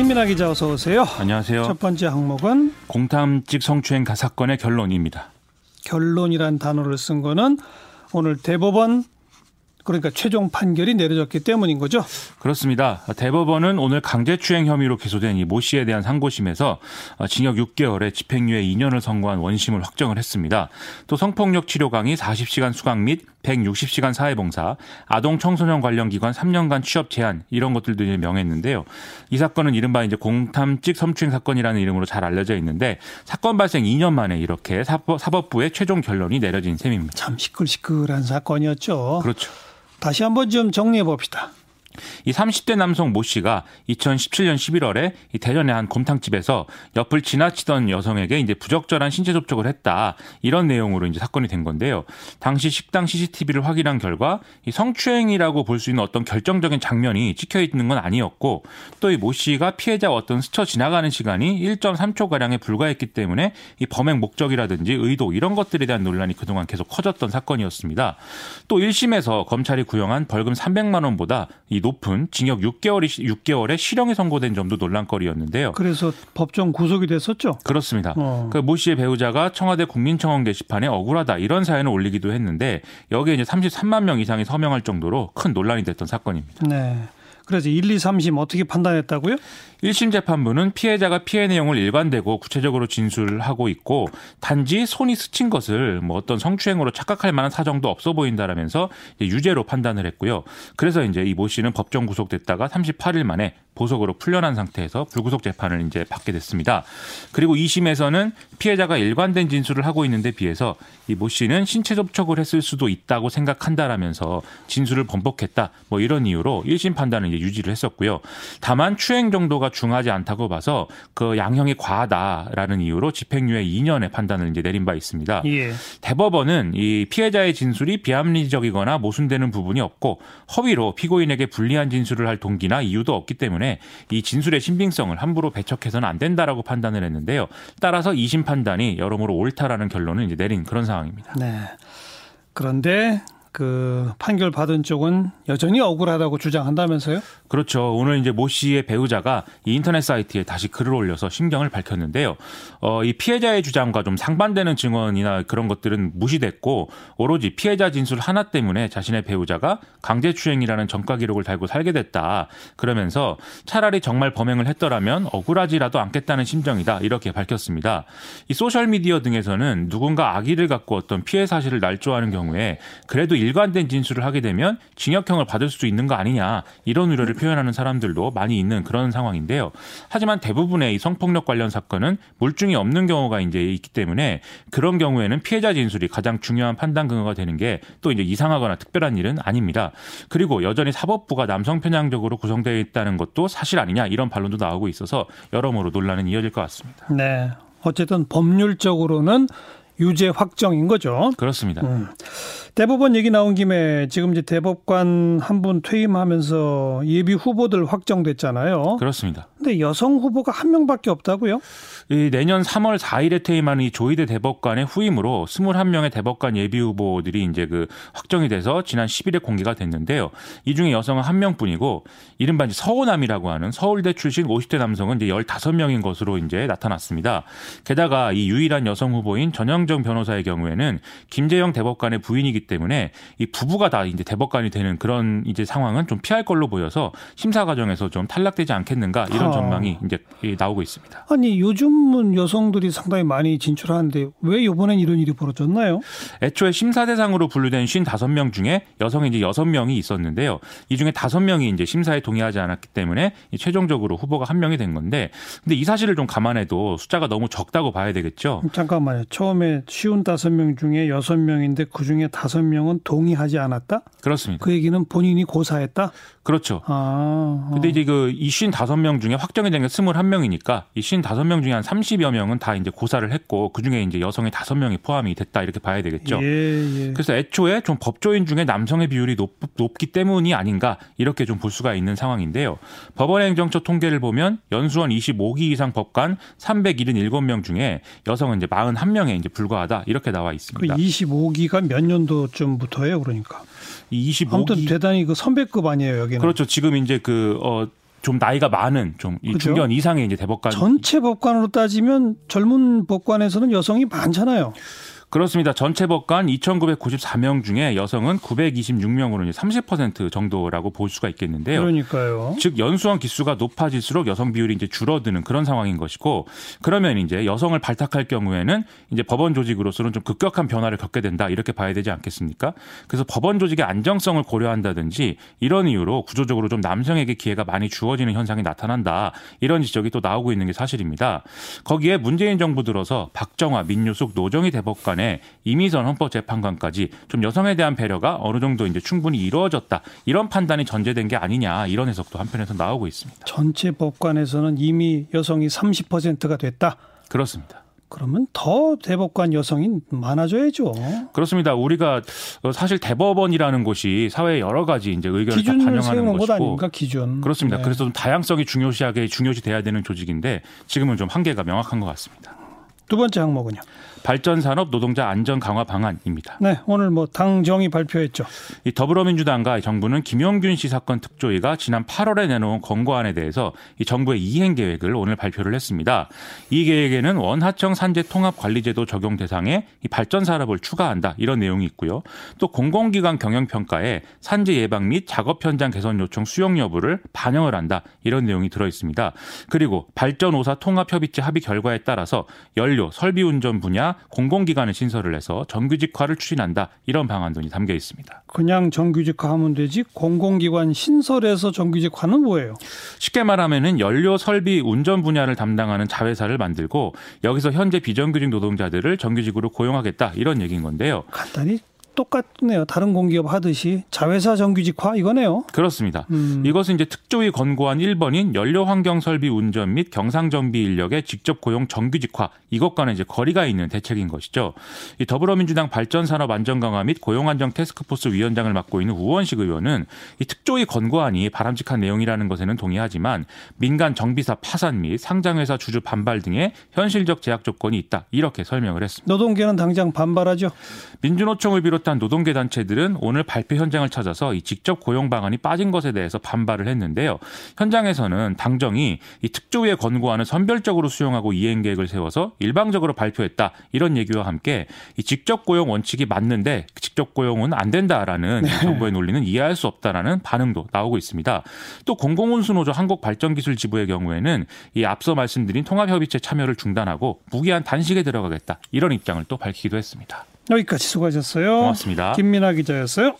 김민아 기자 어서 오세요. 안녕하세요. 첫 번째 항목은 공탐직 성추행 사건의 결론입니다. 결론이란 단어를 쓴 거는 오늘 대법원 그러니까 최종 판결이 내려졌기 때문인 거죠. 그렇습니다. 대법원은 오늘 강제추행 혐의로 기소된 이 모 씨에 대한 상고심에서 징역 6개월에 집행유예 2년을 선고한 원심을 확정을 했습니다. 또 성폭력 치료 강의 40시간 수강 및 160시간 사회봉사, 아동 청소년 관련 기관 3년간 취업 제한 이런 것들도 이제 명했는데요. 이 사건은 이른바 이제 공탐직 성추행 사건이라는 이름으로 잘 알려져 있는데 사건 발생 2년 만에 이렇게 사법 부의 최종 결론이 내려진 셈입니다. 참 시끌시끌한 사건이었죠. 그렇죠. 다시 한번 좀 정리해 봅시다. 이 30대 남성 모 씨가 2017년 11월에 이 대전의 한 곰탕집에서 옆을 지나치던 여성에게 이제 부적절한 신체 접촉을 했다. 이런 내용으로 이제 사건이 된 건데요. 당시 식당 CCTV를 확인한 결과 이 성추행이라고 볼 수 있는 어떤 결정적인 장면이 찍혀 있는 건 아니었고 또 이 모 씨가 피해자와 어떤 스쳐 지나가는 시간이 1.3초 가량에 불과했기 때문에 이 범행 목적이라든지 의도 이런 것들에 대한 논란이 그동안 계속 커졌던 사건이었습니다. 또 1심에서 검찰이 구형한 벌금 300만 원보다 이 높은 징역 6개월이 6개월의 실형이 선고된 점도 논란거리였는데요. 그래서 법정 구속이 됐었죠. 그렇습니다. 어. 그모 씨의 배우자가 청와대 국민청원 게시판에 억울하다 이런 사연을 올리기도 했는데 여기에 이제 33만 명 이상이 서명할 정도로 큰 논란이 됐던 사건입니다. 네. 그래서 1, 2, 3심 어떻게 판단했다고요? 1심 재판부는 피해자가 피해 내용을 일관되고 구체적으로 진술을 하고 있고 단지 손이 스친 것을 뭐 어떤 성추행으로 착각할 만한 사정도 없어 보인다라면서 유죄로 판단을 했고요. 그래서 이제 이 모 씨는 법정 구속됐다가 38일 만에 보석으로 풀려난 상태에서 불구속 재판을 이제 받게 됐습니다. 그리고 2심에서는 피해자가 일관된 진술을 하고 있는데 비해서 이 모 씨는 신체 접촉을 했을 수도 있다고 생각한다라면서 진술을 번복했다. 뭐 이런 이유로 1심 판단을 이제 유지를 했었고요. 다만 추행 정도가 중하지 않다고 봐서 그 양형이 과하다라는 이유로 집행유예 2년의 판단을 이제 내린 바 있습니다. 예. 대법원은 이 피해자의 진술이 비합리적이거나 모순되는 부분이 없고 허위로 피고인에게 불리한 진술을 할 동기나 이유도 없기 때문에 이 진술의 신빙성을 함부로 배척해서는 안 된다라고 판단을 했는데요. 따라서 2심 판단이 여러모로 옳다라는 결론을 이제 내린 그런 상황입니다. 네. 그런데 그 판결 받은 쪽은 여전히 억울하다고 주장한다면서요? 그렇죠. 오늘 이제 모 씨의 배우자가 이 인터넷 사이트에 다시 글을 올려서 심경을 밝혔는데요. 어, 이 피해자의 주장과 좀 상반되는 증언이나 그런 것들은 무시됐고 오로지 피해자 진술 하나 때문에 자신의 배우자가 강제추행이라는 전과 기록을 달고 살게 됐다. 그러면서 차라리 정말 범행을 했더라면 억울하지라도 않겠다는 심정이다. 이렇게 밝혔습니다. 이 소셜 미디어 등에서는 누군가 악의를 갖고 어떤 피해 사실을 날조하는 경우에 그래도 일관된 진술을 하게 되면 징역형을 받을 수도 있는 거 아니냐. 이런 우려를 표현하는 사람들도 많이 있는 그런 상황인데요. 하지만 대부분의 이 성폭력 관련 사건은 물증이 없는 경우가 이제 있기 때문에 그런 경우에는 피해자 진술이 가장 중요한 판단 근거가 되는 게 또 이제 이상하거나 특별한 일은 아닙니다. 그리고 여전히 사법부가 남성 편향적으로 구성되어 있다는 것도 사실 아니냐 이런 반론도 나오고 있어서 여러모로 논란은 이어질 것 같습니다. 네. 어쨌든 법률적으로는 유죄 확정인 거죠. 그렇습니다. 음. 대법원 얘기 나온 김에 지금 이제 대법관 한 분 퇴임하면서 예비 후보들 확정됐잖아요. 그렇습니다. 근데 여성 후보가 한 명밖에 없다고요? 이 내년 3월 4일에 퇴임하는 이 조희대 대법관의 후임으로 21명의 대법관 예비 후보들이 이제 그 확정이 돼서 지난 10일에 공개가 됐는데요. 이 중에 여성은 한 명뿐이고 이른바 이제 서호남이라고 하는 서울대 출신 50대 남성은 이제 15명인 것으로 이제 나타났습니다. 게다가 이 유일한 여성 후보인 전영정 변호사의 경우에는 김재영 대법관의 부인이기 때문에 이 부부가 다 이제 대법관이 되는 그런 이제 상황은 좀 피할 걸로 보여서 심사 과정에서 좀 탈락되지 않겠는가 이런 아. 전망이 이제 나오고 있습니다. 아니 요즘은 여성들이 상당히 많이 진출하는데 왜 이번엔 이런 일이 벌어졌나요? 애초에 심사 대상으로 분류된 55명 중에 여성이 이제 6명이 있었는데요. 이 중에 5명이 이제 심사에 동의하지 않았기 때문에 최종적으로 후보가 한 명이 된 건데 근데 이 사실을 좀 감안해도 숫자가 너무 적다고 봐야 되겠죠. 잠깐만요. 처음에 쉬운 5명 중에 6명인데 그중에 5명은 동의하지 않았다? 그렇습니다. 그 얘기는 본인이 고사했다? 그렇죠. 아, 아. 근데 이제 그이 55명 중에 확정이 된 게 21명이니까 이 55명 중에 한 30여 명은 다 이제 고사를 했고 그중에 이제 여성의 5명이 포함이 됐다 이렇게 봐야 되겠죠. 예, 예. 그래서 애초에 좀 법조인 중에 남성의 비율이 높, 높기 때문이 아닌가 이렇게 좀 볼 수가 있는 상황인데요. 법원 행정처 통계를 보면 연수원 25기 이상 법관 377명 중에 여성은 이제 41명에 이제 불과하다 이렇게 나와 있습니다. 그 25기가 몇 년도쯤부터예요, 그러니까? 이 25기 아무튼 대단히 그 선배급 아니에요, 여기는. 그렇죠. 지금 이제 그 어 좀 나이가 많은 좀이 그죠? 중견 이상의 이제 대법관 전체 법관으로 따지면 젊은 법관에서는 여성이 많잖아요. 그렇습니다. 전체 법관 2,994명 중에 여성은 926명으로 이제 30% 정도라고 볼 수가 있겠는데요. 그러니까요. 즉 연수원 기수가 높아질수록 여성 비율이 이제 줄어드는 그런 상황인 것이고 그러면 이제 여성을 발탁할 경우에는 이제 법원 조직으로서는 좀 급격한 변화를 겪게 된다 이렇게 봐야 되지 않겠습니까? 그래서 법원 조직의 안정성을 고려한다든지 이런 이유로 구조적으로 좀 남성에게 기회가 많이 주어지는 현상이 나타난다 이런 지적이 또 나오고 있는 게 사실입니다. 거기에 문재인 정부 들어서 박정화, 민유숙, 노정희 대법관 의 이미선 헌법재판관까지 좀 여성에 대한 배려가 어느 정도 이제 충분히 이루어졌다 이런 판단이 전제된 게 아니냐 이런 해석도 한편에서 나오고 있습니다. 전체 법관에서는 이미 여성이 30%가 됐다. 그렇습니다. 그러면 더 대법관 여성이 많아져야죠. 그렇습니다. 우리가 사실 대법원이라는 곳이 사회의 여러 가지 이제 의견을 다 반영하는 것이고 아닙니까 기준. 그렇습니다. 네. 그래서 좀 다양성이 중요시하게 중요시 돼야 되는 조직인데 지금은 좀 한계가 명확한 것 같습니다. 두 번째 항목은요. 발전산업 노동자 안전 강화 방안입니다. 네, 오늘 뭐 당정이 발표했죠. 이 더불어민주당과 정부는 김용균 씨 사건 특조위가 지난 8월에 내놓은 권고안에 대해서 이 정부의 이행 계획을 오늘 발표를 했습니다. 이 계획에는 원하청 산재 통합 관리제도 적용 대상에 이 발전 산업을 추가한다 이런 내용이 있고요. 또 공공기관 경영 평가에 산재 예방 및 작업 현장 개선 요청 수용 여부를 반영을 한다 이런 내용이 들어 있습니다. 그리고 발전 오사 통합 협의체 합의 결과에 따라서 연료 설비 운전 분야 공공기관을 신설을 해서 정규직화를 추진한다 이런 방안도 담겨 있습니다. 그냥 정규직화하면 되지 공공기관 신설에서 정규직화는 뭐예요? 쉽게 말하면은 연료 설비 운전 분야를 담당하는 자회사를 만들고 여기서 현재 비정규직 노동자들을 정규직으로 고용하겠다 이런 얘기인 건데요. 간단히 똑같네요. 다른 공기업 하듯이 자회사 정규직화 이거네요. 그렇습니다. 음. 이것은 이제 특조위 권고안 1번인 연료 환경 설비 운전 및 경상 정비 인력의 직접 고용 정규직화 이것과는 이제 거리가 있는 대책인 것이죠. 이 더불어민주당 발전 산업 안전 강화 및 고용 안정 테스크포스 위원장을 맡고 있는 우원식 의원은 이 특조위 권고안이 바람직한 내용이라는 것에는 동의하지만 민간 정비사 파산 및 상장회사 주주 반발 등의 현실적 제약 조건이 있다 이렇게 설명을 했습니다. 노동계는 당장 반발하죠. 민주노총을 비롯 한 노동계 단체들은 오늘 발표 현장을 찾아서 이 직접 고용 방안이 빠진 것에 대해서 반발을 했는데요. 현장에서는 당정이 이 특조위의 권고안을 선별적으로 수용하고 이행 계획을 세워서 일방적으로 발표했다 이런 얘기와 함께 이 직접 고용 원칙이 맞는데 직접 고용은 안 된다라는 정부의 논리는 이해할 수 없다라는 반응도 나오고 있습니다. 또 공공운수노조 한국발전기술지부의 경우에는 이 앞서 말씀드린 통합협의체 참여를 중단하고 무기한 단식에 들어가겠다 이런 입장을 또 밝히기도 했습니다. 여기까지 수고하셨어요. 고맙습니다. 김민아 기자였어요.